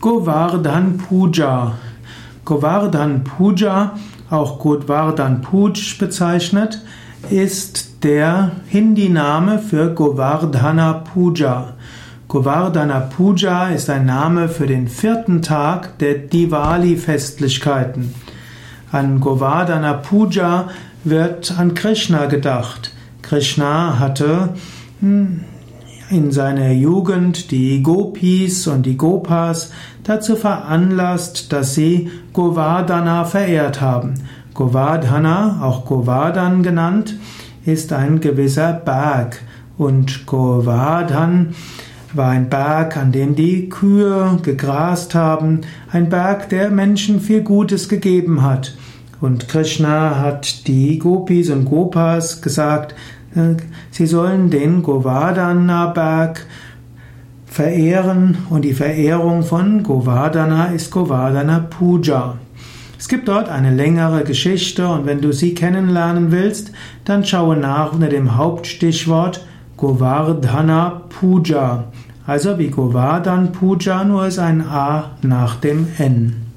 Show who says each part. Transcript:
Speaker 1: Govardhan Puja. Govardhan Puja, auch Govardhan Puj bezeichnet, ist der Hindi-Name für Govardhana Puja. Govardhana Puja ist ein Name für den vierten Tag der Diwali-Festlichkeiten. An Govardhana Puja wird an Krishna gedacht. Krishna hatte hm, in seiner Jugend die Gopis und die Gopas dazu veranlasst, dass sie Govardhana verehrt haben. Govardhana, auch Govardhan genannt, ist ein gewisser Berg und Govardhan war ein Berg, an dem die Kühe gegrast haben, ein Berg, der Menschen viel Gutes gegeben hat. Und Krishna hat die Gopis und Gopas gesagt, sie sollen den Govardhana-Berg verehren und die Verehrung von Govardhana ist Govardhana Puja. Es gibt dort eine längere Geschichte und wenn du sie kennenlernen willst, dann schaue nach unter dem Hauptstichwort Govardhana Puja. Also wie Govardhan Puja, nur ist ein A nach dem N.